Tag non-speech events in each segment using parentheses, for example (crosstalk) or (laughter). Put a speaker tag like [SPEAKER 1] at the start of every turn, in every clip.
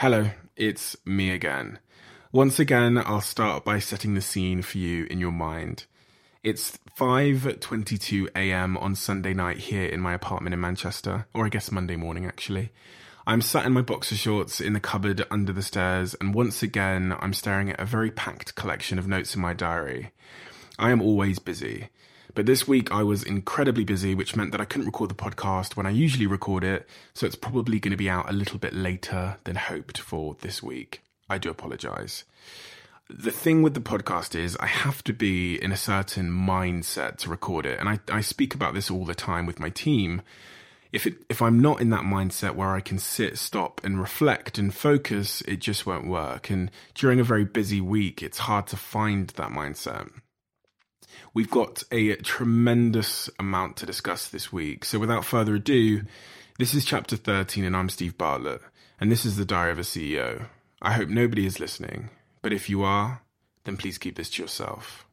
[SPEAKER 1] Hello, it's me again. Once again, I'll start by setting the scene for you in your mind. It's 5:22 a.m. on Sunday night here in my apartment in Manchester, or I guess Monday morning actually. I'm sat in my boxer shorts in the cupboard under the stairs, and once again, I'm staring at a very packed collection of notes in my diary. I am always busy. But this week I was incredibly busy, which meant that I couldn't record the podcast when I usually record it, so it's probably going to be out a little bit later than hoped for this week. I do apologize. The thing with the podcast is I have to be in a certain mindset to record it, and I, I speak about this all the time with my team. If it, if I'm not in that mindset where I can sit, stop, and reflect and focus, it just won't work. And during a very busy week, it's hard to find that mindset. We've got a tremendous amount to discuss this week. So without further ado, this is chapter 13 and I'm Steve Bartlett and this is the Diary of a CEO. I hope nobody is listening, but if you are, then please keep this to yourself.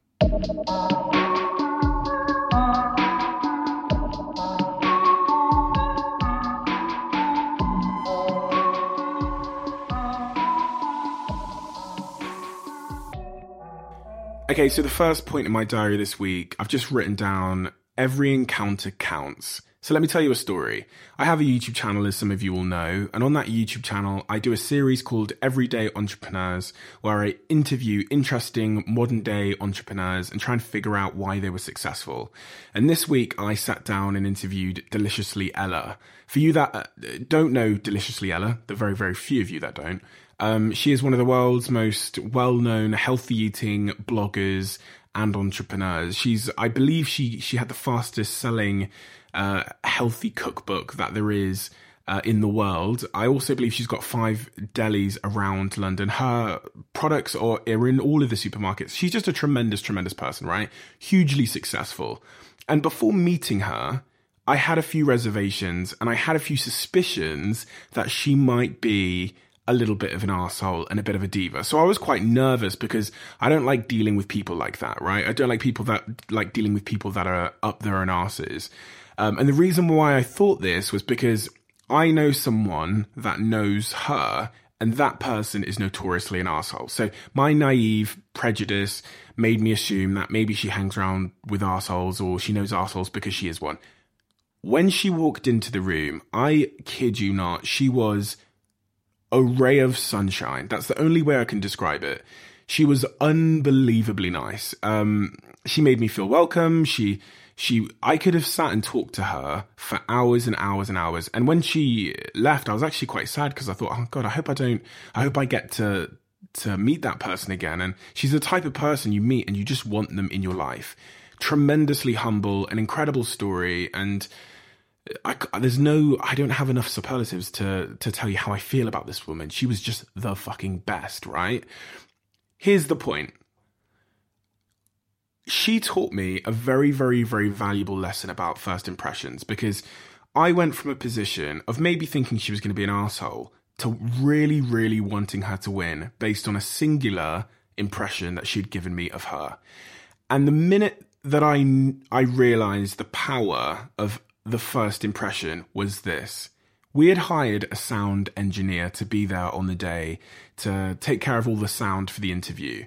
[SPEAKER 1] Okay, so the first point in my diary this week, I've just written down every encounter counts. So let me tell you a story. I have a YouTube channel, as some of you will know, and on that YouTube channel, I do a series called Everyday Entrepreneurs, where I interview interesting modern day entrepreneurs and try and figure out why they were successful. And this week, I sat down and interviewed Deliciously Ella. For you that uh, don't know Deliciously Ella, the very, very few of you that don't, um, she is one of the world's most well-known healthy eating bloggers and entrepreneurs. She's, I believe, she she had the fastest selling uh, healthy cookbook that there is. Uh, in the world. I also believe she's got five delis around London. Her products are, are in all of the supermarkets. She's just a tremendous, tremendous person, right? Hugely successful. And before meeting her, I had a few reservations and I had a few suspicions that she might be a little bit of an asshole and a bit of a diva. So I was quite nervous because I don't like dealing with people like that, right? I don't like people that like dealing with people that are up their own asses. Um, and the reason why I thought this was because I know someone that knows her and that person is notoriously an asshole. So my naive prejudice made me assume that maybe she hangs around with assholes or she knows assholes because she is one. When she walked into the room, I kid you not, she was a ray of sunshine. That's the only way I can describe it. She was unbelievably nice. Um, she made me feel welcome. She, she, I could have sat and talked to her for hours and hours and hours. And when she left, I was actually quite sad because I thought, oh God, I hope I don't, I hope I get to, to meet that person again. And she's the type of person you meet and you just want them in your life. Tremendously humble, an incredible story. And, I, there's no, I don't have enough superlatives to to tell you how I feel about this woman. She was just the fucking best, right? Here's the point. She taught me a very, very, very valuable lesson about first impressions because I went from a position of maybe thinking she was going to be an asshole to really, really wanting her to win based on a singular impression that she'd given me of her. And the minute that I I realized the power of the first impression was this. We had hired a sound engineer to be there on the day to take care of all the sound for the interview.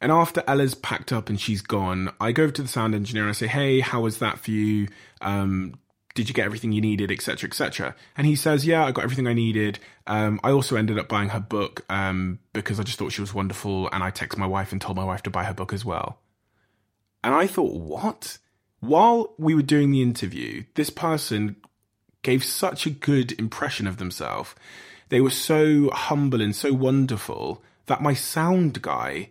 [SPEAKER 1] And after Ella's packed up and she's gone, I go to the sound engineer and I say, Hey, how was that for you? Um, did you get everything you needed, etc., etc.? And he says, Yeah, I got everything I needed. Um, I also ended up buying her book um, because I just thought she was wonderful. And I texted my wife and told my wife to buy her book as well. And I thought, What? While we were doing the interview, this person gave such a good impression of themselves. They were so humble and so wonderful that my sound guy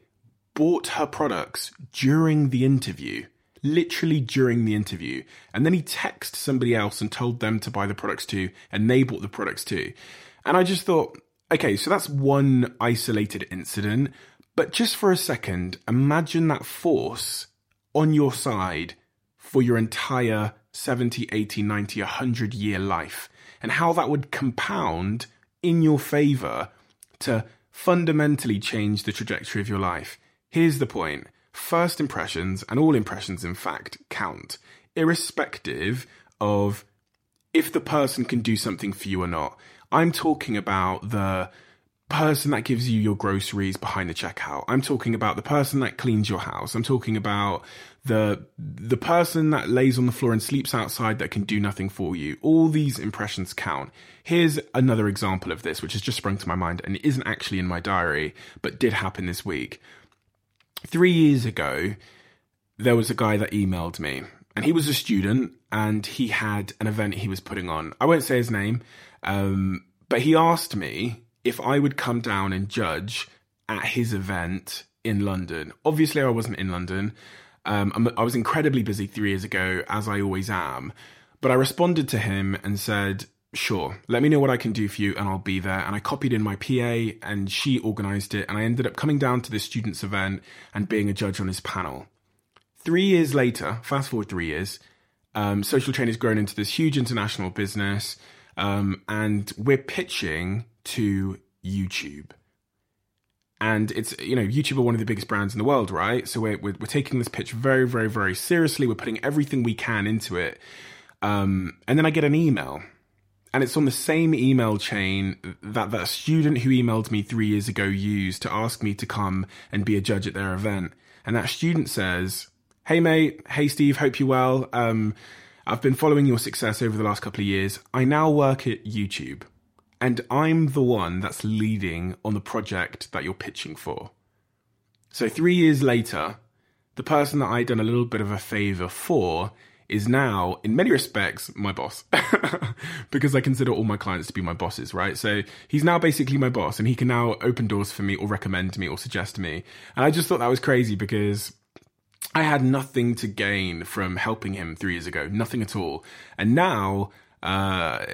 [SPEAKER 1] bought her products during the interview, literally during the interview. And then he texted somebody else and told them to buy the products too, and they bought the products too. And I just thought, okay, so that's one isolated incident. But just for a second, imagine that force on your side for your entire 70, 80, 90, 100 year life, and how that would compound in your favor to fundamentally change the trajectory of your life. Here's the point first impressions, and all impressions in fact, count, irrespective of if the person can do something for you or not. I'm talking about the person that gives you your groceries behind the checkout. I'm talking about the person that cleans your house. I'm talking about the the person that lays on the floor and sleeps outside that can do nothing for you. All these impressions count. Here's another example of this which has just sprung to my mind and isn't actually in my diary but did happen this week. 3 years ago there was a guy that emailed me and he was a student and he had an event he was putting on. I won't say his name, um, but he asked me if I would come down and judge at his event in London. Obviously, I wasn't in London. Um, I was incredibly busy three years ago, as I always am. But I responded to him and said, Sure, let me know what I can do for you and I'll be there. And I copied in my PA and she organized it. And I ended up coming down to this student's event and being a judge on his panel. Three years later, fast forward three years, um, Social Chain has grown into this huge international business. Um, and we're pitching to YouTube. And it's, you know, YouTube are one of the biggest brands in the world, right? So we're, we're, we're taking this pitch very, very, very seriously. We're putting everything we can into it. Um, and then I get an email and it's on the same email chain that that student who emailed me three years ago used to ask me to come and be a judge at their event. And that student says, "Hey mate, hey Steve, hope you're well. Um, I've been following your success over the last couple of years. I now work at YouTube and I'm the one that's leading on the project that you're pitching for. So three years later, the person that I'd done a little bit of a favor for is now, in many respects, my boss. (laughs) because I consider all my clients to be my bosses, right? So he's now basically my boss and he can now open doors for me or recommend me or suggest me. And I just thought that was crazy because I had nothing to gain from helping him three years ago, nothing at all. And now uh,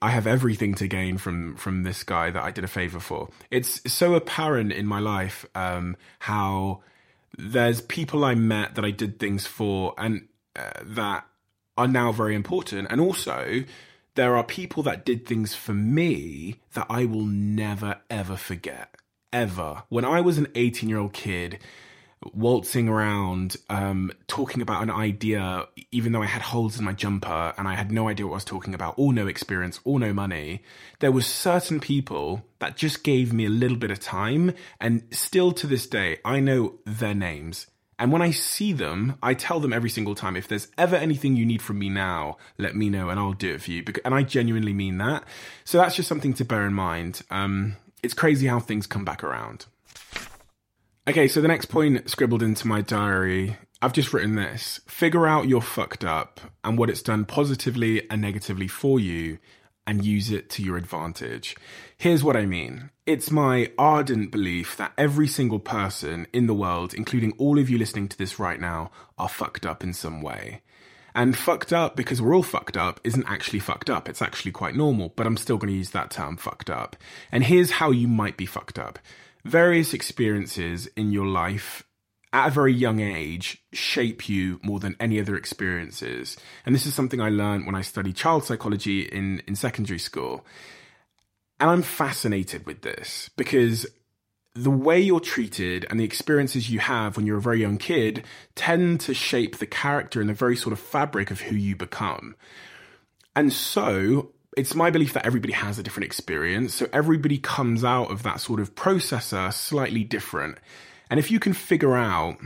[SPEAKER 1] I have everything to gain from from this guy that I did a favor for. It's so apparent in my life um, how there's people I met that I did things for, and uh, that are now very important, and also there are people that did things for me that I will never ever forget ever. When I was an 18 year old kid waltzing around um, talking about an idea, even though I had holes in my jumper and I had no idea what I was talking about, or no experience, or no money, there was certain people that just gave me a little bit of time, and still to this day, I know their names. And when I see them, I tell them every single time, if there's ever anything you need from me now, let me know and I'll do it for you. And I genuinely mean that. So that's just something to bear in mind. Um, it's crazy how things come back around. Okay, so the next point scribbled into my diary, I've just written this. Figure out you're fucked up and what it's done positively and negatively for you and use it to your advantage. Here's what I mean. It's my ardent belief that every single person in the world, including all of you listening to this right now, are fucked up in some way. And fucked up, because we're all fucked up, isn't actually fucked up. It's actually quite normal, but I'm still going to use that term, fucked up. And here's how you might be fucked up various experiences in your life at a very young age shape you more than any other experiences. And this is something I learned when I studied child psychology in, in secondary school. And I'm fascinated with this because the way you're treated and the experiences you have when you're a very young kid tend to shape the character and the very sort of fabric of who you become. And so it's my belief that everybody has a different experience. So everybody comes out of that sort of processor slightly different. And if you can figure out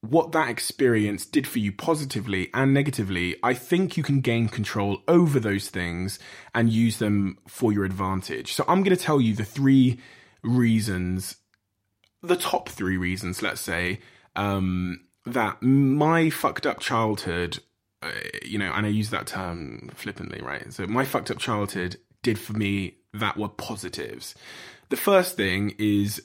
[SPEAKER 1] what that experience did for you positively and negatively, I think you can gain control over those things and use them for your advantage. So I'm going to tell you the three reasons, the top three reasons, let's say, um, that my fucked up childhood uh, you know, and I use that term flippantly, right? So my fucked up childhood did for me that were positives. The first thing is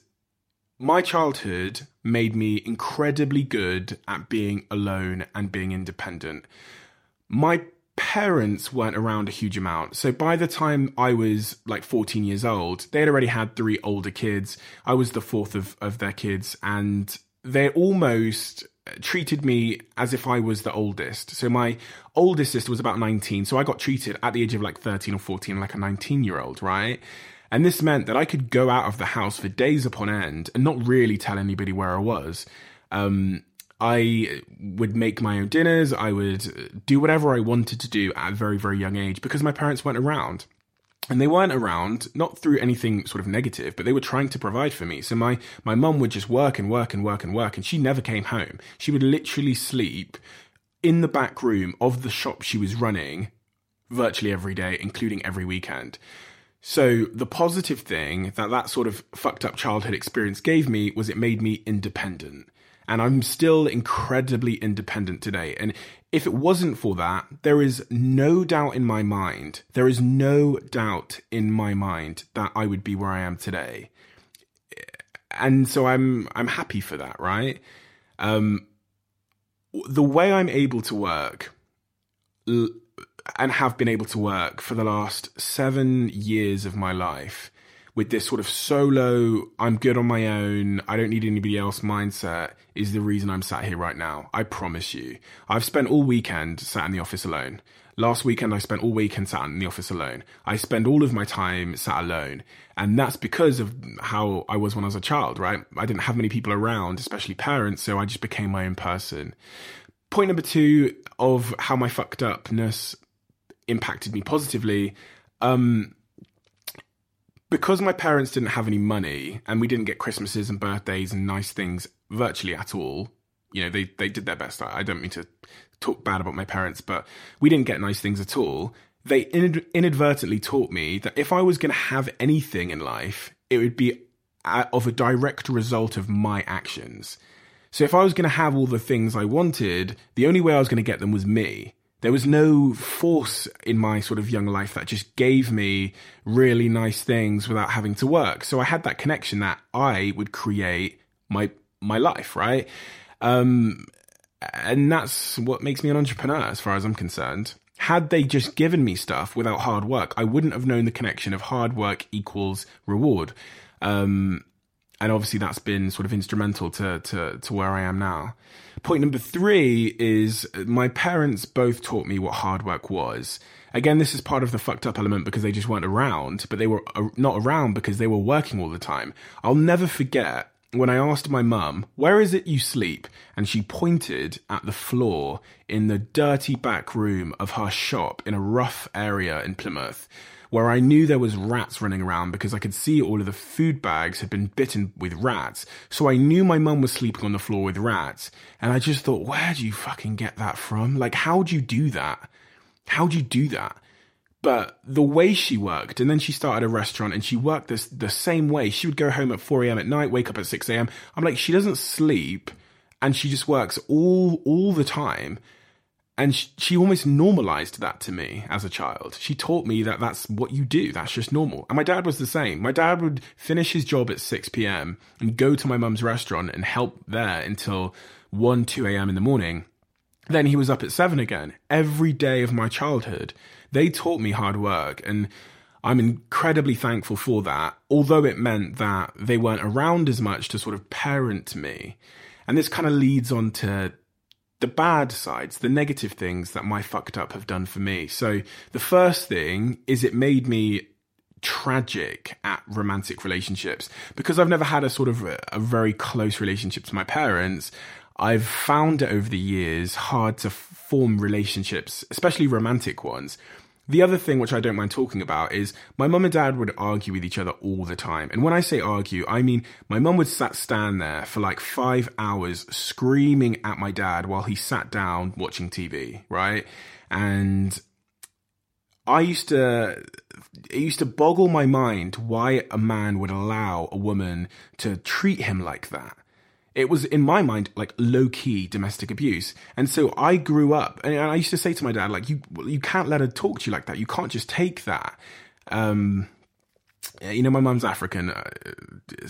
[SPEAKER 1] my childhood made me incredibly good at being alone and being independent. My parents weren't around a huge amount. So by the time I was like 14 years old, they had already had three older kids. I was the fourth of, of their kids and they almost treated me as if I was the oldest. So my oldest sister was about 19. So I got treated at the age of like 13 or 14 like a 19 year old, right? And this meant that I could go out of the house for days upon end and not really tell anybody where I was. Um, I would make my own dinners. I would do whatever I wanted to do at a very, very young age because my parents weren't around. And they weren't around not through anything sort of negative but they were trying to provide for me. So my my mum would just work and work and work and work and she never came home. She would literally sleep in the back room of the shop she was running virtually every day including every weekend. So the positive thing that that sort of fucked up childhood experience gave me was it made me independent and I'm still incredibly independent today. And if it wasn't for that, there is no doubt in my mind, there is no doubt in my mind that I would be where I am today. And so I'm I'm happy for that, right? Um the way I'm able to work and have been able to work for the last 7 years of my life with this sort of solo, I'm good on my own, I don't need anybody else mindset is the reason I'm sat here right now. I promise you. I've spent all weekend sat in the office alone. Last weekend, I spent all weekend sat in the office alone. I spend all of my time sat alone. And that's because of how I was when I was a child, right? I didn't have many people around, especially parents, so I just became my own person. Point number two of how my fucked upness impacted me positively. Um, because my parents didn't have any money and we didn't get Christmases and birthdays and nice things virtually at all, you know, they, they did their best. I, don't mean to talk bad about my parents, but we didn't get nice things at all. They inadvertently taught me that if I was going to have anything in life, it would be of a direct result of my actions. So if I was going to have all the things I wanted, the only way I was going to get them was me there was no force in my sort of young life that just gave me really nice things without having to work. So I had that connection that I would create my my life, right? Um, and that's what makes me an entrepreneur, as far as I'm concerned. Had they just given me stuff without hard work, I wouldn't have known the connection of hard work equals reward. Um, and obviously that's been sort of instrumental to, to, to where I am now. Point number three is my parents both taught me what hard work was. Again, this is part of the fucked up element because they just weren't around, but they were uh, not around because they were working all the time. I'll never forget when I asked my mum, where is it you sleep? And she pointed at the floor in the dirty back room of her shop in a rough area in Plymouth where I knew there was rats running around because I could see all of the food bags had been bitten with rats. So I knew my mum was sleeping on the floor with rats. And I just thought, where do you fucking get that from? Like, how'd you do that? How'd you do that? But the way she worked, and then she started a restaurant and she worked this the same way. She would go home at 4 a.m. at night, wake up at 6 a.m. I'm like, she doesn't sleep and she just works all all the time and she, almost normalized that to me as a child. She taught me that that's what you do. That's just normal. And my dad was the same. My dad would finish his job at 6 p.m. and go to my mum's restaurant and help there until 1, 2 a.m. in the morning. Then he was up at 7 again. Every day of my childhood, they taught me hard work. And I'm incredibly thankful for that, although it meant that they weren't around as much to sort of parent me. And this kind of leads on to the bad sides, the negative things that my fucked up have done for me. So the first thing is it made me tragic at romantic relationships because I've never had a sort of a, a very close relationship to my parents. I've found it over the years hard to form relationships, especially romantic ones, the other thing, which I don't mind talking about, is my mum and dad would argue with each other all the time. And when I say argue, I mean my mum would sat stand there for like five hours screaming at my dad while he sat down watching TV, right? And I used to it used to boggle my mind why a man would allow a woman to treat him like that it was in my mind like low key domestic abuse. And so I grew up and I used to say to my dad, like, you, you can't let her talk to you like that. You can't just take that. Um, you know, my mum's African. Uh,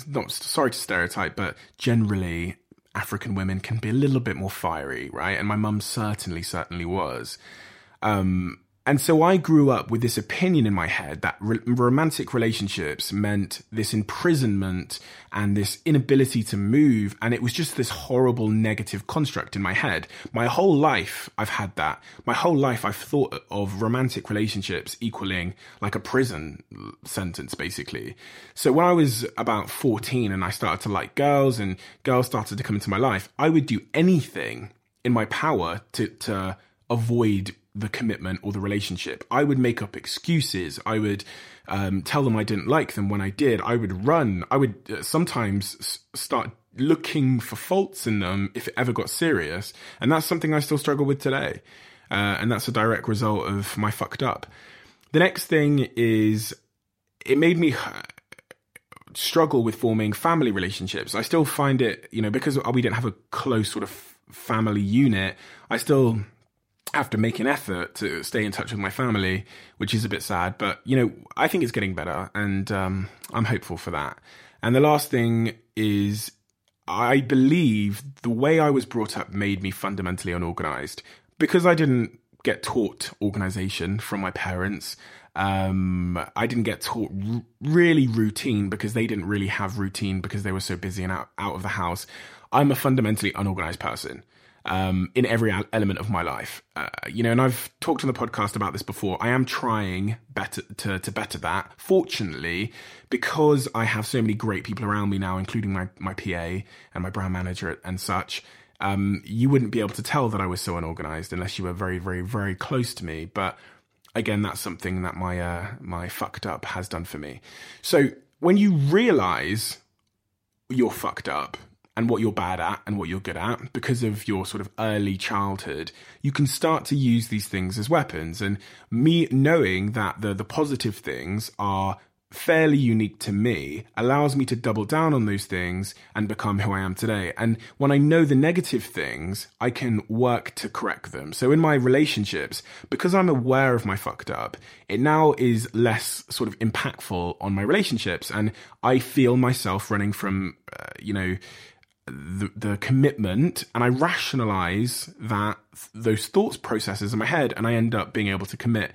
[SPEAKER 1] not sorry to stereotype, but generally African women can be a little bit more fiery, right? And my mum certainly, certainly was. Um, and so I grew up with this opinion in my head that romantic relationships meant this imprisonment and this inability to move. And it was just this horrible negative construct in my head. My whole life, I've had that. My whole life, I've thought of romantic relationships equaling like a prison sentence, basically. So when I was about 14 and I started to like girls and girls started to come into my life, I would do anything in my power to, to avoid the commitment or the relationship. I would make up excuses. I would um, tell them I didn't like them when I did. I would run. I would uh, sometimes start looking for faults in them if it ever got serious. And that's something I still struggle with today. Uh, and that's a direct result of my fucked up. The next thing is it made me struggle with forming family relationships. I still find it, you know, because we didn't have a close sort of family unit, I still have to make an effort to stay in touch with my family, which is a bit sad. But, you know, I think it's getting better and um, I'm hopeful for that. And the last thing is I believe the way I was brought up made me fundamentally unorganized because I didn't get taught organization from my parents. Um, I didn't get taught r- really routine because they didn't really have routine because they were so busy and out, out of the house. I'm a fundamentally unorganized person um, in every element of my life. Uh, you know, and I've talked on the podcast about this before. I am trying better to, to better that. Fortunately, because I have so many great people around me now, including my, my PA and my brand manager and such, um, you wouldn't be able to tell that I was so unorganized unless you were very, very, very close to me. But again, that's something that my uh, my fucked up has done for me. So when you realize you're fucked up and what you're bad at and what you're good at because of your sort of early childhood, you can start to use these things as weapons. And me knowing that the the positive things are fairly unique to me allows me to double down on those things and become who I am today. And when I know the negative things, I can work to correct them. So in my relationships, because I'm aware of my fucked up, it now is less sort of impactful on my relationships. And I feel myself running from, uh, you know, the, the commitment and I rationalize that those thoughts processes in my head and I end up being able to commit.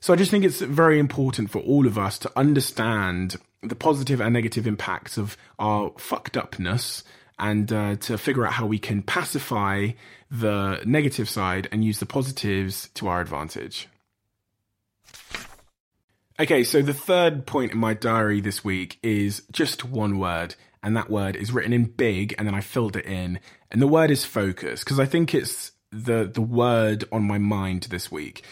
[SPEAKER 1] So I just think it's very important for all of us to understand the positive and negative impacts of our fucked upness and uh, to figure out how we can pacify the negative side and use the positives to our advantage. Okay, so the third point in my diary this week is just one word, and that word is written in big, and then I filled it in, and the word is focus because I think it's the the word on my mind this week.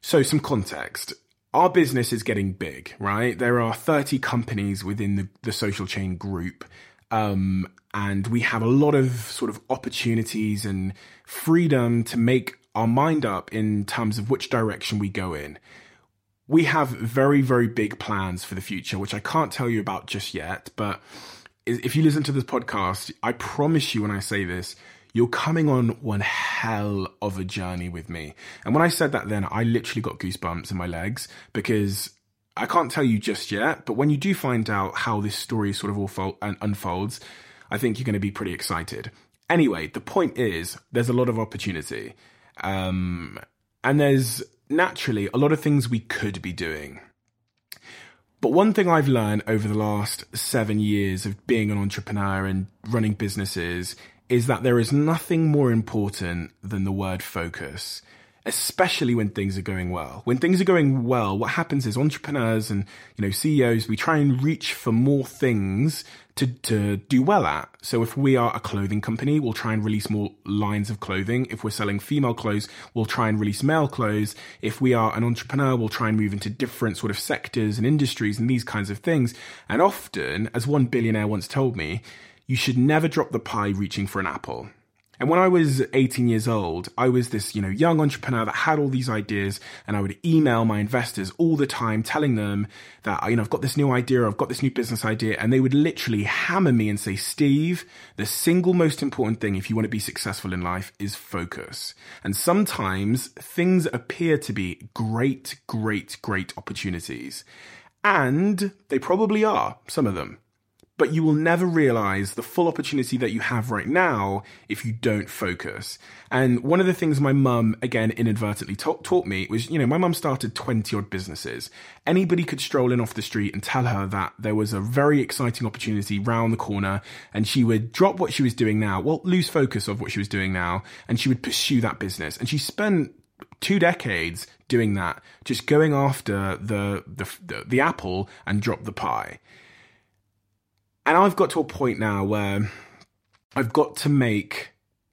[SPEAKER 1] So, some context. Our business is getting big, right? There are 30 companies within the, the social chain group. Um, and we have a lot of sort of opportunities and freedom to make our mind up in terms of which direction we go in. We have very, very big plans for the future, which I can't tell you about just yet. But if you listen to this podcast, I promise you when I say this, you're coming on one hell of a journey with me. And when I said that then, I literally got goosebumps in my legs because I can't tell you just yet, but when you do find out how this story sort of unfolds, I think you're going to be pretty excited. Anyway, the point is, there's a lot of opportunity. Um, and there's naturally a lot of things we could be doing. But one thing I've learned over the last seven years of being an entrepreneur and running businesses is that there is nothing more important than the word focus, especially when things are going well. When things are going well, what happens is entrepreneurs and, you know, CEOs, we try and reach for more things to, to do well at. So if we are a clothing company, we'll try and release more lines of clothing. If we're selling female clothes, we'll try and release male clothes. If we are an entrepreneur, we'll try and move into different sort of sectors and industries and these kinds of things. And often, as one billionaire once told me, you should never drop the pie reaching for an apple. And when I was 18 years old, I was this, you know, young entrepreneur that had all these ideas and I would email my investors all the time telling them that, you know, I've got this new idea, I've got this new business idea. And they would literally hammer me and say, Steve, the single most important thing if you want to be successful in life is focus. And sometimes things appear to be great, great, great opportunities. And they probably are, some of them but you will never realize the full opportunity that you have right now if you don't focus. And one of the things my mum, again, inadvertently ta- taught me was, you know, my mum started 20 odd businesses. Anybody could stroll in off the street and tell her that there was a very exciting opportunity round the corner and she would drop what she was doing now, well, lose focus of what she was doing now, and she would pursue that business. And she spent two decades doing that, just going after the, the, the, the apple and drop the pie. And I've got to a point now where I've got to make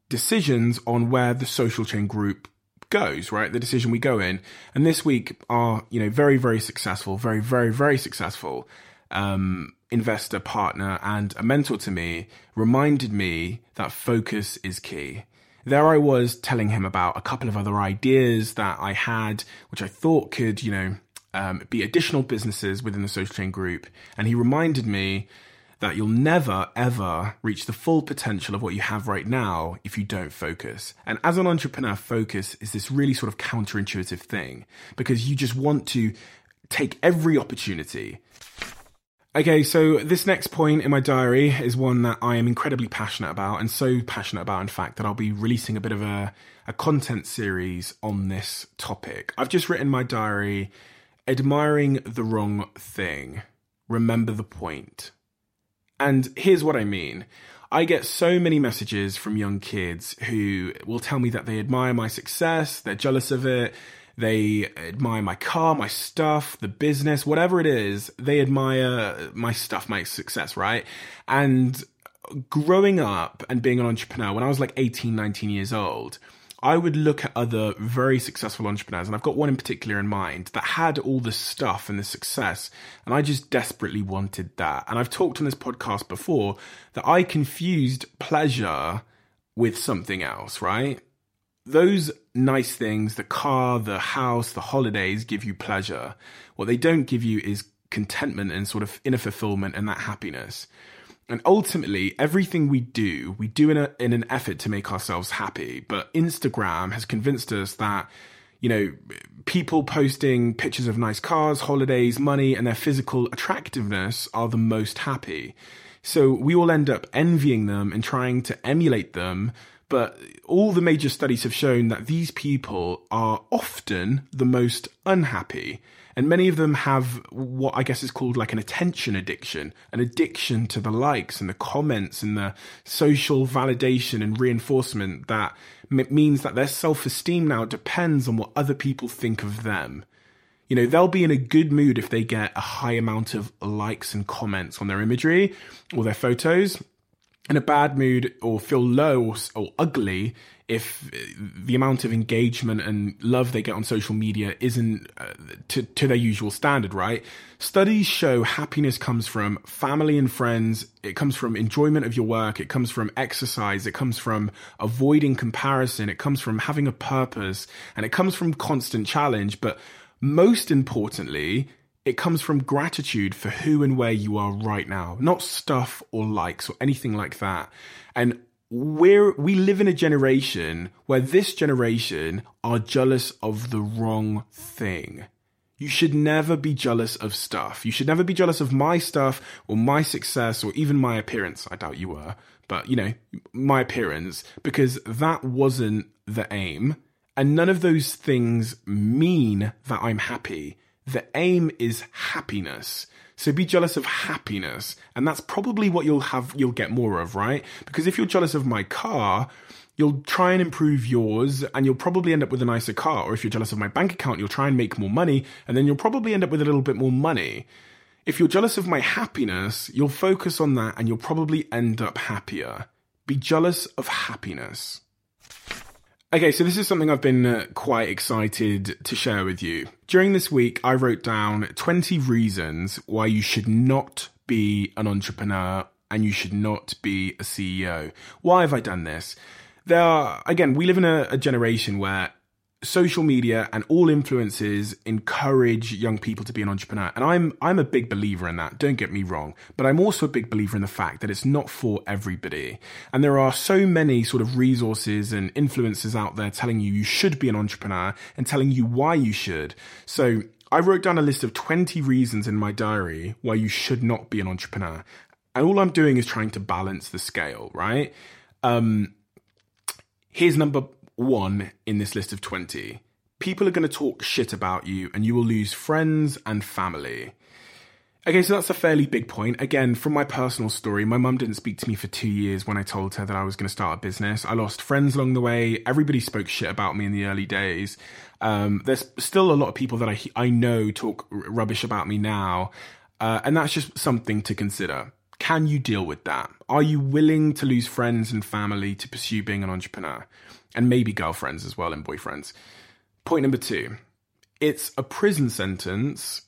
[SPEAKER 1] decisions on where the social chain group goes, right? The decision we go in. And this week, our, you know, very, very successful, very, very, very successful um, investor, partner, and a mentor to me reminded me that focus is key. There I was telling him about a couple of other ideas that I had, which I thought could, you know, um, be additional businesses within the Social Chain Group. And he reminded me that you'll never ever reach the full potential of what you have right now if you don't focus. And as an entrepreneur, focus is this really sort of counterintuitive thing because you just want to take every opportunity. Okay, so this next point in my diary is one that I am incredibly passionate about, and so passionate about, in fact, that I'll be releasing a bit of a, a content series on this topic. I've just written my diary admiring the wrong thing. Remember the point. And here's what I mean. I get so many messages from young kids who will tell me that they admire my success, they're jealous of it, they admire my car, my stuff, the business, whatever it is, they admire my stuff, my success, right? And growing up and being an entrepreneur, when I was like 18, 19 years old, I would look at other very successful entrepreneurs, and I've got one in particular in mind that had all the stuff and the success, and I just desperately wanted that. And I've talked on this podcast before that I confused pleasure with something else, right? Those nice things, the car, the house, the holidays give you pleasure. What they don't give you is contentment and sort of inner fulfillment and that happiness. And ultimately, everything we do, we do in, a, in an effort to make ourselves happy. But Instagram has convinced us that, you know, people posting pictures of nice cars, holidays, money, and their physical attractiveness are the most happy. So we all end up envying them and trying to emulate them. But all the major studies have shown that these people are often the most unhappy. And many of them have what I guess is called like an attention addiction, an addiction to the likes and the comments and the social validation and reinforcement that means that their self esteem now depends on what other people think of them. You know, they'll be in a good mood if they get a high amount of likes and comments on their imagery or their photos, in a bad mood or feel low or, or, ugly if the amount of engagement and love they get on social media isn't uh, to, to their usual standard, right? Studies show happiness comes from family and friends. It comes from enjoyment of your work. It comes from exercise. It comes from avoiding comparison. It comes from having a purpose and it comes from constant challenge. But most importantly, it comes from gratitude for who and where you are right now, not stuff or likes or anything like that. And we're we live in a generation where this generation are jealous of the wrong thing. You should never be jealous of stuff. You should never be jealous of my stuff or my success or even my appearance. I doubt you were, but you know, my appearance, because that wasn't the aim. And none of those things mean that I'm happy. The aim is happiness. So be jealous of happiness. And that's probably what you'll have, you'll get more of, right? Because if you're jealous of my car, you'll try and improve yours and you'll probably end up with a nicer car. Or if you're jealous of my bank account, you'll try and make more money and then you'll probably end up with a little bit more money. If you're jealous of my happiness, you'll focus on that and you'll probably end up happier. Be jealous of happiness. Okay, so this is something I've been uh, quite excited to share with you. During this week, I wrote down 20 reasons why you should not be an entrepreneur and you should not be a CEO. Why have I done this? There are, again, we live in a, a generation where social media and all influences encourage young people to be an entrepreneur and i'm i'm a big believer in that don't get me wrong but i'm also a big believer in the fact that it's not for everybody and there are so many sort of resources and influences out there telling you you should be an entrepreneur and telling you why you should so I wrote down a list of 20 reasons in my diary why you should not be an entrepreneur. And all I'm doing is trying to balance the scale, right? Um, here's number one in this list of 20. People are going to talk shit about you and you will lose friends and family. Okay, so that's a fairly big point. Again, from my personal story, my mum didn't speak to me for two years when I told her that I was going to start a business. I lost friends along the way. Everybody spoke shit about me in the early days. Um, there's still a lot of people that I I know talk rubbish about me now, uh, and that's just something to consider. Can you deal with that? Are you willing to lose friends and family to pursue being an entrepreneur? And maybe girlfriends as well and boyfriends. Point number two it's a prison sentence.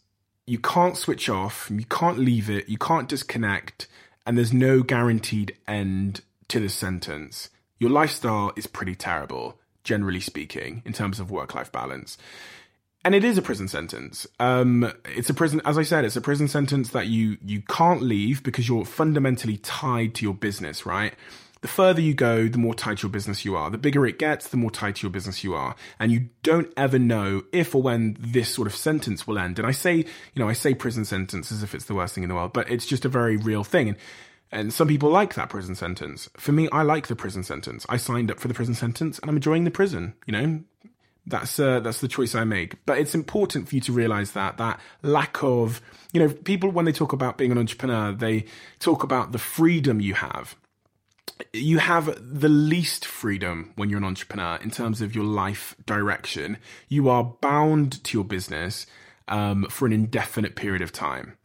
[SPEAKER 1] You can't switch off, you can't leave it, you can't disconnect, and there's no guaranteed end to the sentence. Your lifestyle is pretty terrible, generally speaking, in terms of work life balance and it is a prison sentence. Um, it's a prison, as I said, it's a prison sentence that you you can't leave because you're fundamentally tied to your business, right? The further you go, the more tied to your business you are. The bigger it gets, the more tied to your business you are. And you don't ever know if or when this sort of sentence will end. And I say, you know, I say prison sentence as if it's the worst thing in the world, but it's just a very real thing. And and some people like that prison sentence. For me, I like the prison sentence. I signed up for the prison sentence and I'm enjoying the prison. You know, that's uh, that's the choice I make. But it's important for you to realize that that lack of, you know, people when they talk about being an entrepreneur, they talk about the freedom you have. You have the least freedom when you're an entrepreneur in terms of your life direction. You are bound to your business um, for an indefinite period of time.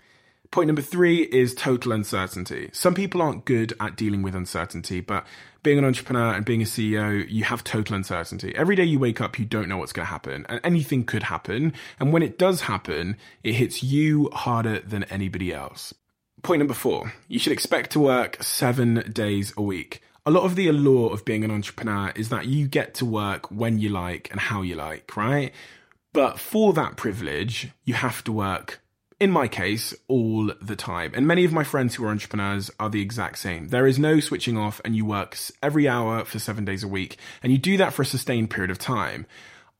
[SPEAKER 1] Point number three is total uncertainty. Some people aren't good at dealing with uncertainty, but being an entrepreneur and being a CEO, you have total uncertainty. Every day you wake up, you don't know what's going to happen, and anything could happen. And when it does happen, it hits you harder than anybody else. Point number four you should expect to work seven days a week. A lot of the allure of being an entrepreneur is that you get to work when you like and how you like, right? But for that privilege, you have to work in my case, all the time. And many of my friends who are entrepreneurs are the exact same. There is no switching off, and you work every hour for seven days a week, and you do that for a sustained period of time.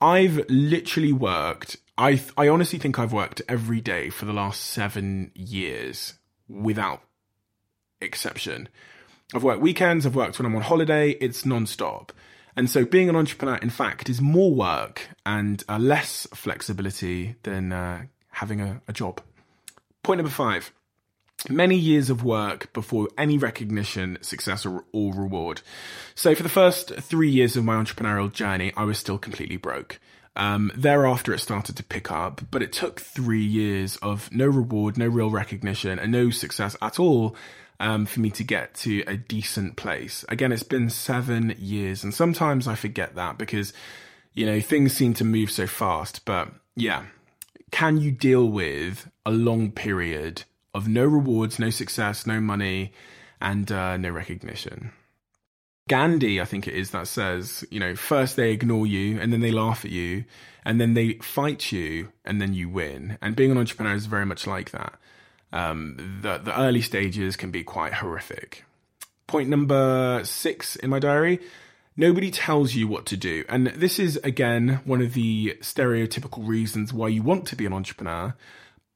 [SPEAKER 1] I've literally worked, I, I honestly think I've worked every day for the last seven years without exception. I've worked weekends, I've worked when I'm on holiday, it's non-stop. And so being an entrepreneur, in fact, is more work and uh, less flexibility than uh, having a, a job. Point number five many years of work before any recognition, success, or, or, reward. So, for the first three years of my entrepreneurial journey, I was still completely broke. Um, thereafter, it started to pick up, but it took three years of no reward, no real recognition, and no success at all um, for me to get to a decent place. Again, it's been seven years, and sometimes I forget that because, you know, things seem to move so fast. But yeah, can you deal with a long period of no rewards, no success, no money, and uh, no recognition? Gandhi, I think it is, that says, you know, first they ignore you and then they laugh at you and then they fight you and then you win. And being an entrepreneur is very much like that. Um, the, the early stages can be quite horrific. Point number six in my diary Nobody tells you what to do. And this is, again, one of the stereotypical reasons why you want to be an entrepreneur.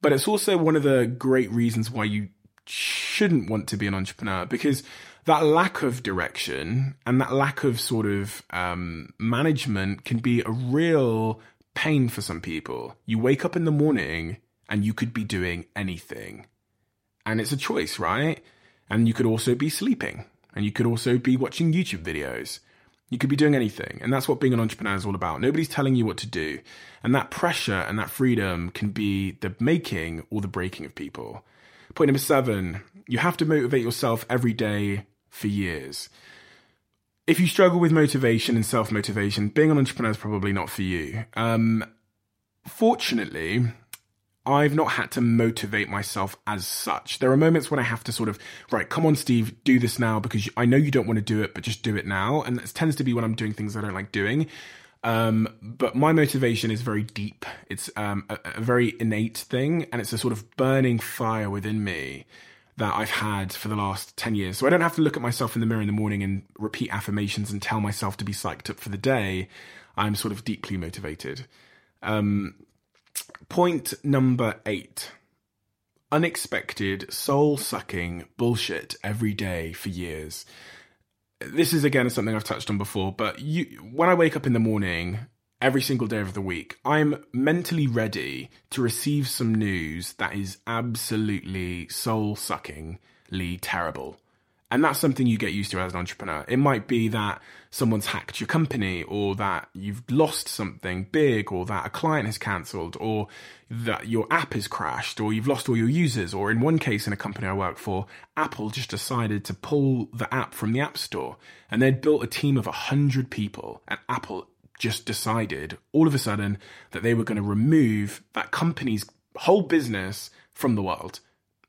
[SPEAKER 1] But it's also one of the great reasons why you shouldn't want to be an entrepreneur because that lack of direction and that lack of sort of um, management can be a real pain for some people. You wake up in the morning and you could be doing anything. And it's a choice, right? And you could also be sleeping and you could also be watching YouTube videos. You could be doing anything. And that's what being an entrepreneur is all about. Nobody's telling you what to do. And that pressure and that freedom can be the making or the breaking of people. Point number seven, you have to motivate yourself every day for years. If you struggle with motivation and self motivation, being an entrepreneur is probably not for you. Um, fortunately, I've not had to motivate myself as such. There are moments when I have to sort of, right, come on, Steve, do this now because I know you don't want to do it, but just do it now. And it tends to be when I'm doing things I don't like doing. Um, but my motivation is very deep. It's um, a, a very innate thing, and it's a sort of burning fire within me that I've had for the last 10 years. So I don't have to look at myself in the mirror in the morning and repeat affirmations and tell myself to be psyched up for the day. I'm sort of deeply motivated. Um, Point number eight unexpected, soul sucking bullshit every day for years. This is again something I've touched on before, but you, when I wake up in the morning, every single day of the week, I'm mentally ready to receive some news that is absolutely soul suckingly terrible. And that's something you get used to as an entrepreneur. It might be that someone's hacked your company or that you've lost something big or that a client has cancelled or that your app has crashed or you've lost all your users. Or in one case, in a company I work for, Apple just decided to pull the app from the App Store and they'd built a team of 100 people at Apple just decided all of a sudden that they were going to remove that company's whole business from the world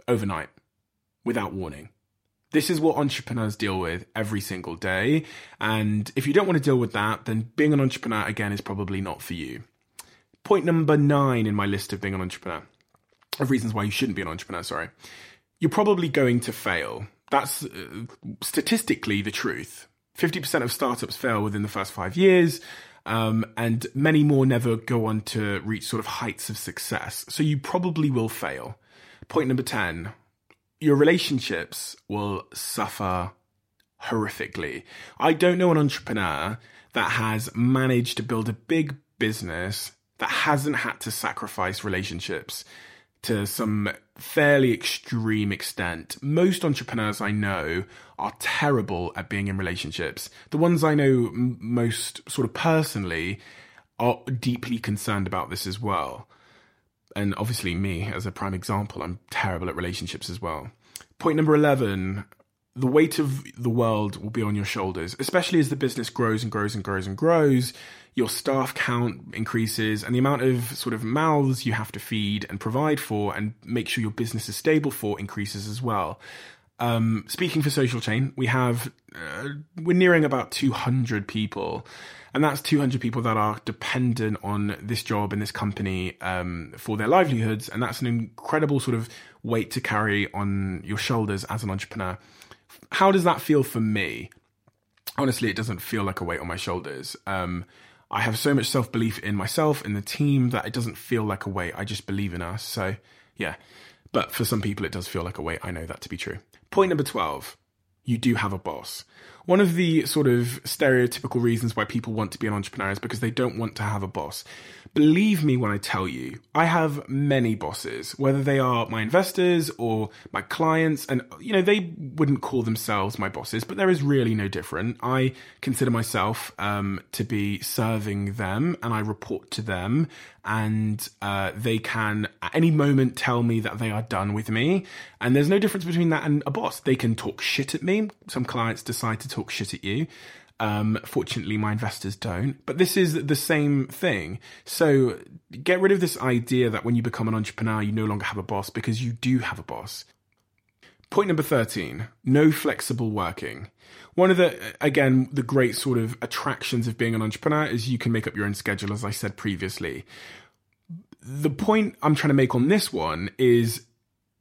[SPEAKER 1] overnight without warning. This is what entrepreneurs deal with every single day. And if you don't want to deal with that, then being an entrepreneur again is probably not for you. Point number nine in my list of being an entrepreneur, of reasons why you shouldn't be an entrepreneur, sorry. You're probably going to fail. That's uh, statistically the truth. 50% of startups fail within the first five years. Um, and many more never go on to reach sort of heights of success. So you probably will fail. Point number 10 your relationships will suffer horrifically. I don't know an entrepreneur that has managed to build a big business that hasn't had to sacrifice relationships to some fairly extreme extent. Most entrepreneurs I know are terrible at being in relationships. The ones I know m- most sort of personally are deeply concerned about this as well and obviously me as a prime example, I'm terrible at relationships as well. Point number 11 the weight of the world will be on your shoulders, especially as the business grows and grows and grows and grows. Your staff count increases, and the amount of sort of mouths you have to feed and provide for and make sure your business is stable for increases as well. Um, speaking for Social Chain, we have uh, we're nearing about 200 people, and that's 200 people that are dependent on this job in this company um, for their livelihoods, and that's an incredible sort of weight to carry on your shoulders as an entrepreneur. How does that feel for me? Honestly, it doesn't feel like a weight on my shoulders. Um, I have so much self belief in myself, in the team, that it doesn't feel like a weight. I just believe in us. So, yeah. But for some people, it does feel like a weight. I know that to be true. Point number 12 you do have a boss. One of the sort of stereotypical reasons why people want to be an entrepreneur is because they don't want to have a boss. Believe me when I tell you, I have many bosses, whether they are my investors or my clients, and you know, they wouldn't call themselves my bosses, but there is really no different. I consider myself um, to be serving them and I report to them, and uh, they can at any moment tell me that they are done with me. And there's no difference between that and a boss. They can talk shit at me. Some clients decide to talk shit at you. Um, fortunately, my investors don't. But this is the same thing. So get rid of this idea that when you become an entrepreneur, you no longer have a boss because you do have a boss. Point number 13 no flexible working. One of the, again, the great sort of attractions of being an entrepreneur is you can make up your own schedule, as I said previously. The point I'm trying to make on this one is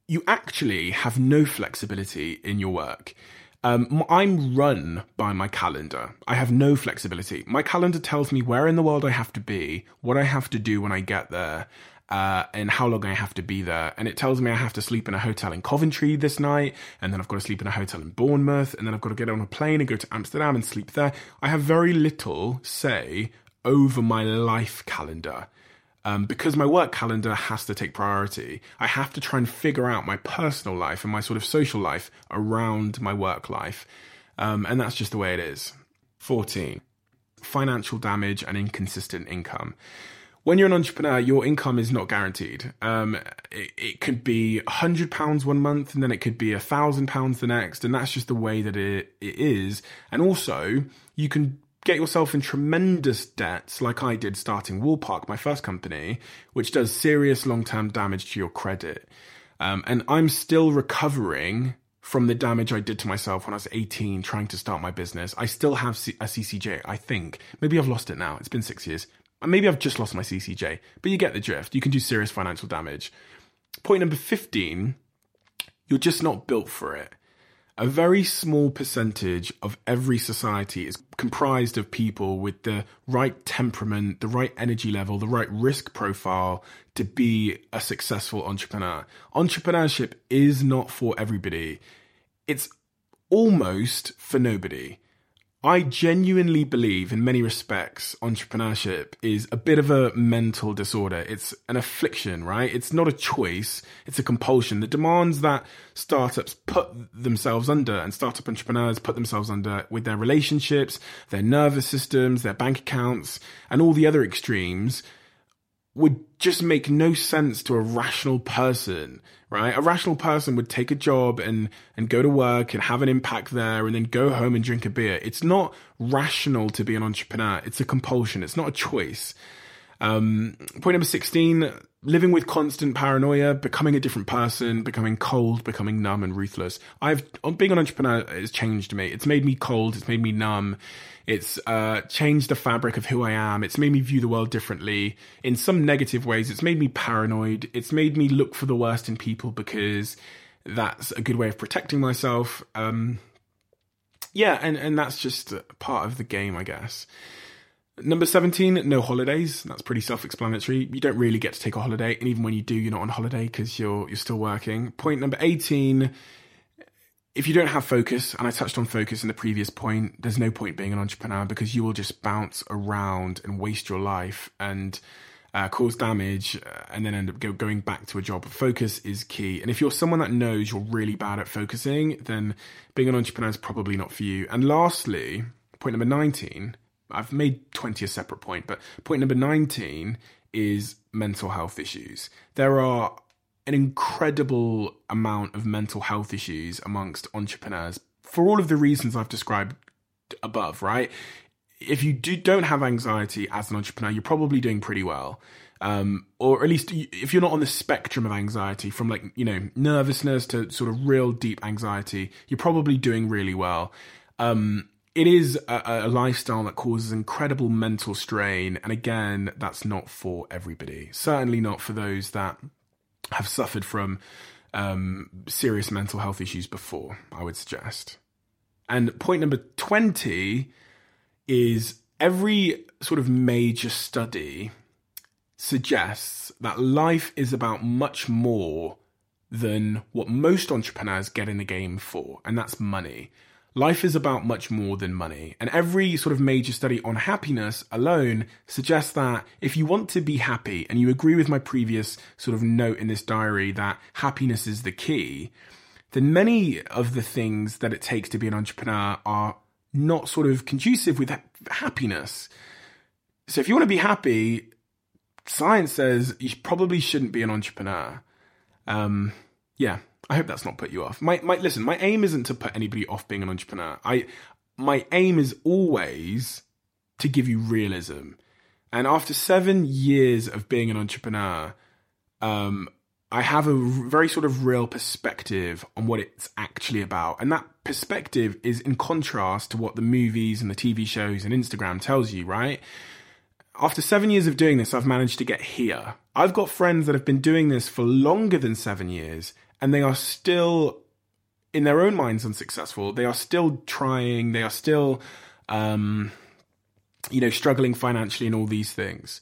[SPEAKER 1] you actually have no flexibility in your work. Um, I'm run by my calendar. I have no flexibility. My calendar tells me where in the world I have to be, what I have to do when I get there, uh, and how long I have to be there. And it tells me I have to sleep in a hotel in Coventry this night, and then I've got to sleep in a hotel in Bournemouth, and then I've got to get on a plane and go to Amsterdam and sleep there. I have very little say over my life calendar um, because my work calendar has to take priority, I have to try and figure out my personal life and my sort of social life around my work life. Um, and that's just the way it is. 14. Financial damage and inconsistent income. When you're an entrepreneur, your income is not guaranteed. Um, it, it, could be £100 one month and then it could be £1,000 the next. And that's just the way that it, it is. And also, you can get yourself in tremendous debts, like I did starting Wallpark, my first company, which does serious long term damage to your credit. Um, and I'm still recovering from the damage I did to myself when I was 18 trying to start my business. I still have a CCJ, I think. Maybe I've lost it now. It's been six years. Maybe I've just lost my CCJ, but you get the drift. You can do serious financial damage. Point number 15 you're just not built for it a very small percentage of every society is comprised of people with the right temperament, the right energy level, the right risk profile to be a successful entrepreneur. Entrepreneurship is not for everybody. It's almost for nobody. I genuinely believe, in many respects, entrepreneurship is a bit of a mental disorder. It's an affliction, right? It's not a choice, it's a compulsion. The demands that startups put themselves under and startup entrepreneurs put themselves under with their relationships, their nervous systems, their bank accounts, and all the other extremes would just make no sense to a rational person, right? A rational person would take a job and, and go to work and have an impact there and then go home and drink a beer. It's not rational to be an entrepreneur. It's a compulsion. It's not a choice. Um, point number 16, living with constant paranoia, becoming a different person, becoming cold, becoming numb and ruthless. I've, being an entrepreneur has changed me. It's made me cold. It's made me numb. It's uh, changed the fabric of who I am. It's made me view the world differently in some negative ways. It's made me paranoid. It's made me look for the worst in people because that's a good way of protecting myself. Um, yeah, and, and that's just part of the game, I guess. Number 17, no holidays. That's pretty self-explanatory. You don't really get to take a holiday, and even when you do, you're not on holiday because you're you're still working. Point number 18, if you don't have focus, and I touched on focus in the previous point, there's no point being an entrepreneur because you will just bounce around and waste your life and uh, cause damage uh, and then end up go, going back to a job. Focus is key. And if you're someone that knows you're really bad at focusing, then being an entrepreneur is probably not for you. And lastly, point number 19, I've made 20 a separate point, but point number 19 is mental health issues. There are an incredible amount of mental health issues amongst entrepreneurs for all of the reasons I've described above, right? If you do, don't have anxiety as an entrepreneur, you're probably doing pretty well. Um, or at least if you're not on the spectrum of anxiety from like, you know, nervousness to sort of real deep anxiety, you're probably doing really well. Um, it is a, a, lifestyle that causes incredible mental strain. And again, that's not for everybody. Certainly not for those that have suffered from um, serious mental health issues before, I would suggest. And point number 20 is every sort of major study suggests that life is about much more than what most entrepreneurs get in the game for, and that's money. Life is about much more than money. And every sort of major study on happiness alone suggests that if you want to be happy and you agree with my previous sort of note in this diary that happiness is the key, then many of the things that it takes to be an entrepreneur are not sort of conducive with happiness. So if you want to be happy, science says you probably shouldn't be an entrepreneur. Um, yeah, I hope that's not put you off. My, my listen, my aim isn't to put anybody off being an entrepreneur. I, my aim is always to give you realism. And after seven years of being an entrepreneur, um, I have a very sort of real perspective on what it's actually about. And that perspective is in contrast to what the movies and the TV shows and Instagram tells you, right? After seven years of doing this, I've managed to get here. I've got friends that have been doing this for longer than seven years and they are still in their own minds unsuccessful. They are still trying. They are still, um, you know, struggling financially and all these things.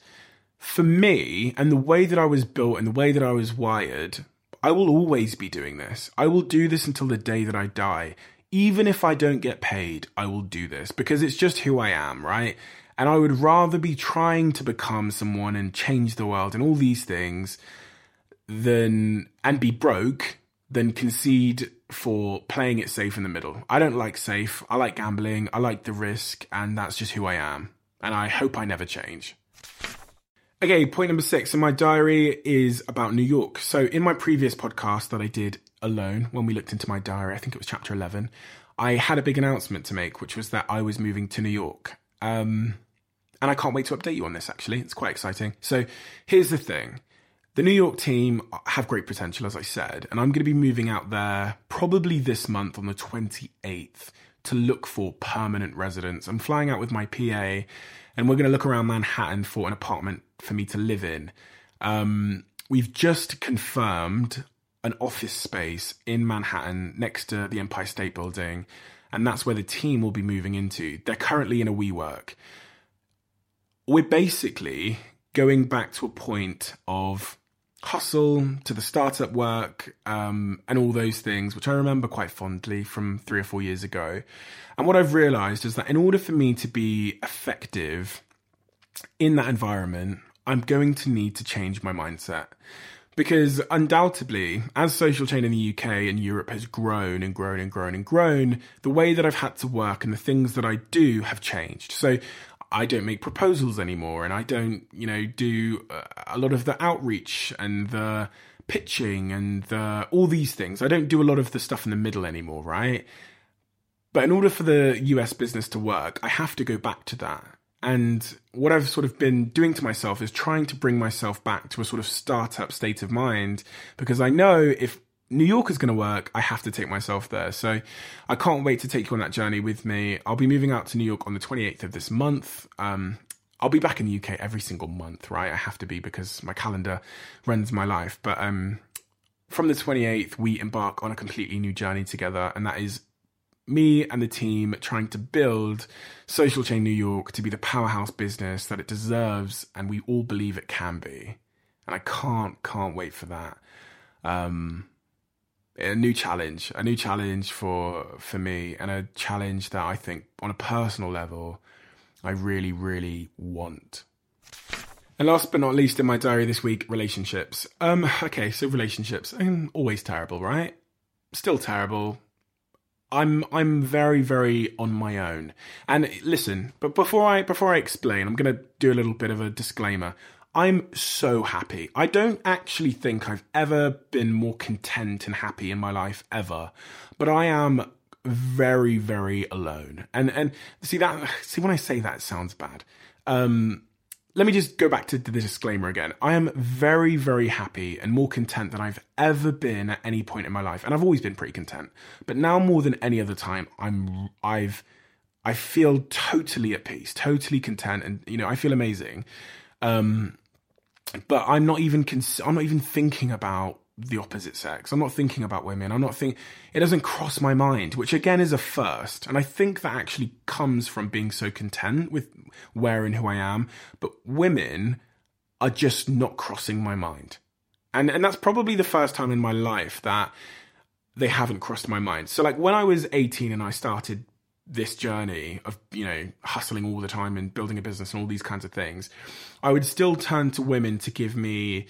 [SPEAKER 1] For me, and the way that I was built and the way that I was wired, I will always be doing this. I will do this until the day that I die. Even if I don't get paid, I will do this because it's just who I am, right? And I would rather be trying to become someone and change the world and all these things than and be broke than concede for playing it safe in the middle. I don't like safe. I like gambling. I like the risk, and that's just who I am. And I hope I never change. Okay, point number six in my diary is about New York. So, in my previous podcast that I did alone, when we looked into my diary, I think it was chapter 11, I had a big announcement to make, which was that I was moving to New York. Um, and I can't wait to update you on this, actually. It's quite exciting. So, here's the thing the New York team have great potential, as I said, and I'm going to be moving out there probably this month on the 28th to look for permanent residence. I'm flying out with my PA, and we're going to look around Manhattan for an apartment for me to live in. Um, we've just confirmed an office space in Manhattan next to the Empire State Building, and that's where the team will be moving into. They're currently in a WeWork. We're basically going back to a point of hustle to the startup work um, and all those things, which I remember quite fondly from three or four years ago. And what I've realized is that in order for me to be effective in that environment, I'm going to need to change my mindset. Because undoubtedly, as social chain in the UK and Europe has grown and grown and grown and grown, the way that I've had to work and the things that I do have changed. So I don't make proposals anymore and I don't, you know, do uh, a lot of the outreach and the pitching and the, all these things. I don't do a lot of the stuff in the middle anymore, right? But in order for the US business to work, I have to go back to that. And what I've sort of been doing to myself is trying to bring myself back to a sort of startup state of mind because I know if New York is going to work, I have to take myself there. So I can't wait to take you on that journey with me. I'll be moving out to New York on the 28th of this month. Um, I'll be back in the UK every single month, right? I have to be because my calendar runs my life. But um, from the 28th, we embark on a completely new journey together, and that is me and the team trying to build Social Chain New York to be the powerhouse business that it deserves and we all believe it can be. And I can't, can't wait for that. Um, a new challenge, a new challenge for for me, and a challenge that I think, on a personal level, I really, really want. And last but not least, in my diary this week, relationships. Um, okay, so relationships, um, always terrible, right? Still terrible. I'm I'm very very on my own. And listen, but before I before I explain, I'm going to do a little bit of a disclaimer. I'm so happy. I don't actually think I've ever been more content and happy in my life ever, but I am very very alone. And and see that see when I say that sounds bad. Um let me just go back to the disclaimer again. I am very, very happy and more content than I've ever been at any point in my life, and I've always been pretty content. But now more than any other time, I'm I've I feel totally at peace, totally content, and you know I feel amazing. Um, but I'm not even cons- I'm not even thinking about the opposite sex. I'm not thinking about women. I'm not think it doesn't cross my mind, which again is a first. And I think that actually comes from being so content with where and who I am. But women are just not crossing my mind. And and that's probably the first time in my life that they haven't crossed my mind. So like when I was 18 and I started this journey of you know hustling all the time and building a business and all these kinds of things i would still turn to women to give me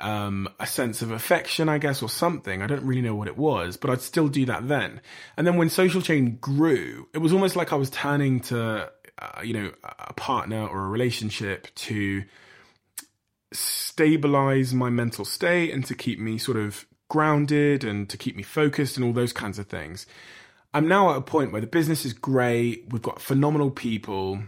[SPEAKER 1] um, a sense of affection i guess or something. I don't really know what it was but i'd still do that then. And then when social chain grew it was almost like i was turning to uh, you know a partner or a relationship to stabilize my mental state and to keep me sort of grounded and to keep me focused and all those kinds of things I'm now at a point where the business is great. We've got phenomenal people.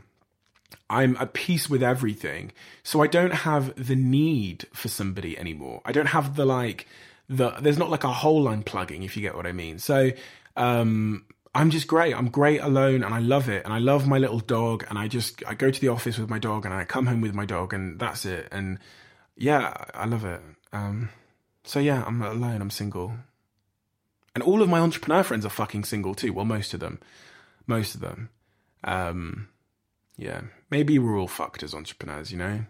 [SPEAKER 1] I'm at peace with everything. So I don't have the need for somebody anymore. I don't have the like the there's not like a hole line plugging if you get what I mean. So um I'm just great. I'm great alone and I love it. And I love my little dog and I just I go to the office with my dog and I come home with my dog and that's it. And yeah, I love it. Um so yeah, I'm alone, I'm single. And all of my entrepreneur friends are fucking single too. Well, most of them. Most of them. Um, yeah. Maybe we're all fucked as entrepreneurs, you know?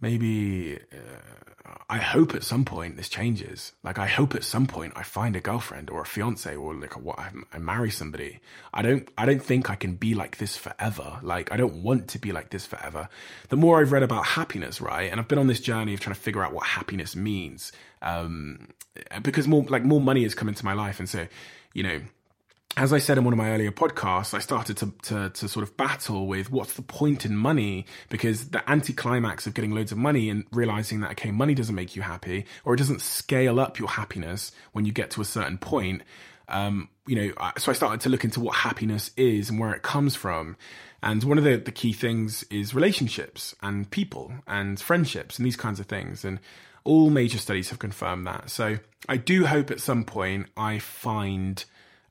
[SPEAKER 1] Maybe. Uh, I hope at some point this changes. Like, I hope at some point I find a girlfriend or a fiance or like what, I marry somebody. I don't, I don't think I can be like this forever. Like, I don't want to be like this forever. The more I've read about happiness, right? And I've been on this journey of trying to figure out what happiness means. Um, because more like more money has come into my life, and so you know, as I said in one of my earlier podcasts, I started to, to, to sort of battle with what's the point in money because the anticlimax of getting loads of money and realizing that okay, money doesn't make you happy or it doesn't scale up your happiness when you get to a certain point. Um, you know, so I started to look into what happiness is and where it comes from. And one of the, the key things is relationships and people and friendships and these kinds of things. And all major studies have confirmed that. So I do hope at some point I find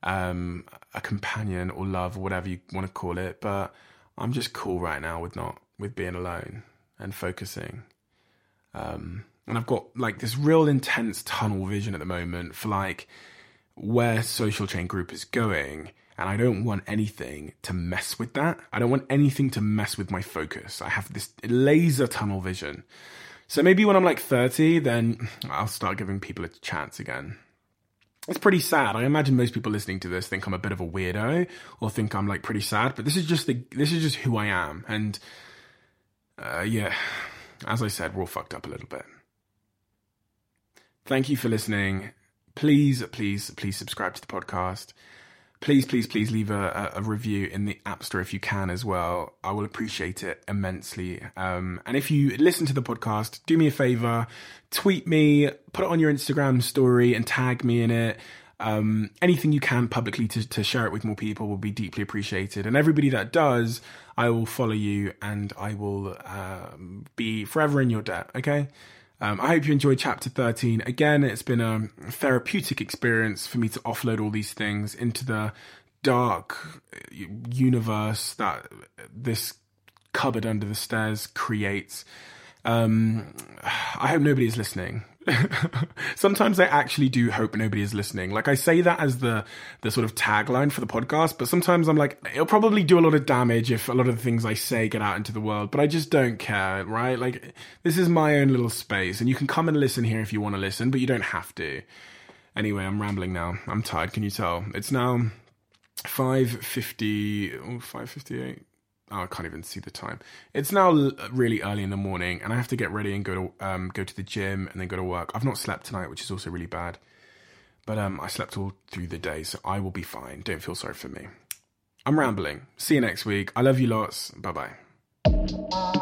[SPEAKER 1] um, a companion or love or whatever you want to call it. But I'm just cool right now with not with being alone and focusing. Um, and I've got like this real intense tunnel vision at the moment for like where social chain group is going. And I don't want anything to mess with that. I don't want anything to mess with my focus. I have this laser tunnel vision So maybe when I'm like 30, then I'll start giving people a chance again. It's pretty sad. I imagine most people listening to this think I'm a bit of a weirdo or think I'm like pretty sad, but this is just the this is just who I am. And uh, yeah, as I said, we're all fucked up a little bit. Thank you for listening. Please, please, please subscribe to the podcast please, please, please leave a, a, review in the App Store if you can as well. I will appreciate it immensely. Um, and if you listen to the podcast, do me a favor, tweet me, put it on your Instagram story and tag me in it. Um, anything you can publicly to, to share it with more people will be deeply appreciated. And everybody that does, I will follow you and I will um, be forever in your debt. Okay. Um, I hope you enjoyed chapter 13. Again, it's been a therapeutic experience for me to offload all these things into the dark universe that this cupboard under the stairs creates. Um, I hope nobody is listening. (laughs) sometimes I actually do hope nobody is listening. Like I say that as the the sort of tagline for the podcast, but sometimes I'm like, it'll probably do a lot of damage if a lot of the things I say get out into the world. But I just don't care, right? Like this is my own little space, and you can come and listen here if you want to listen, but you don't have to. Anyway, I'm rambling now. I'm tired. Can you tell? It's now five fifty. Oh, five fifty eight oh, I can't even see the time. It's now really early in the morning, and I have to get ready and go to um, go to the gym and then go to work. I've not slept tonight, which is also really bad. But um, I slept all through the day, so I will be fine. Don't feel sorry for me. I'm rambling. See you next week. I love you lots. Bye bye.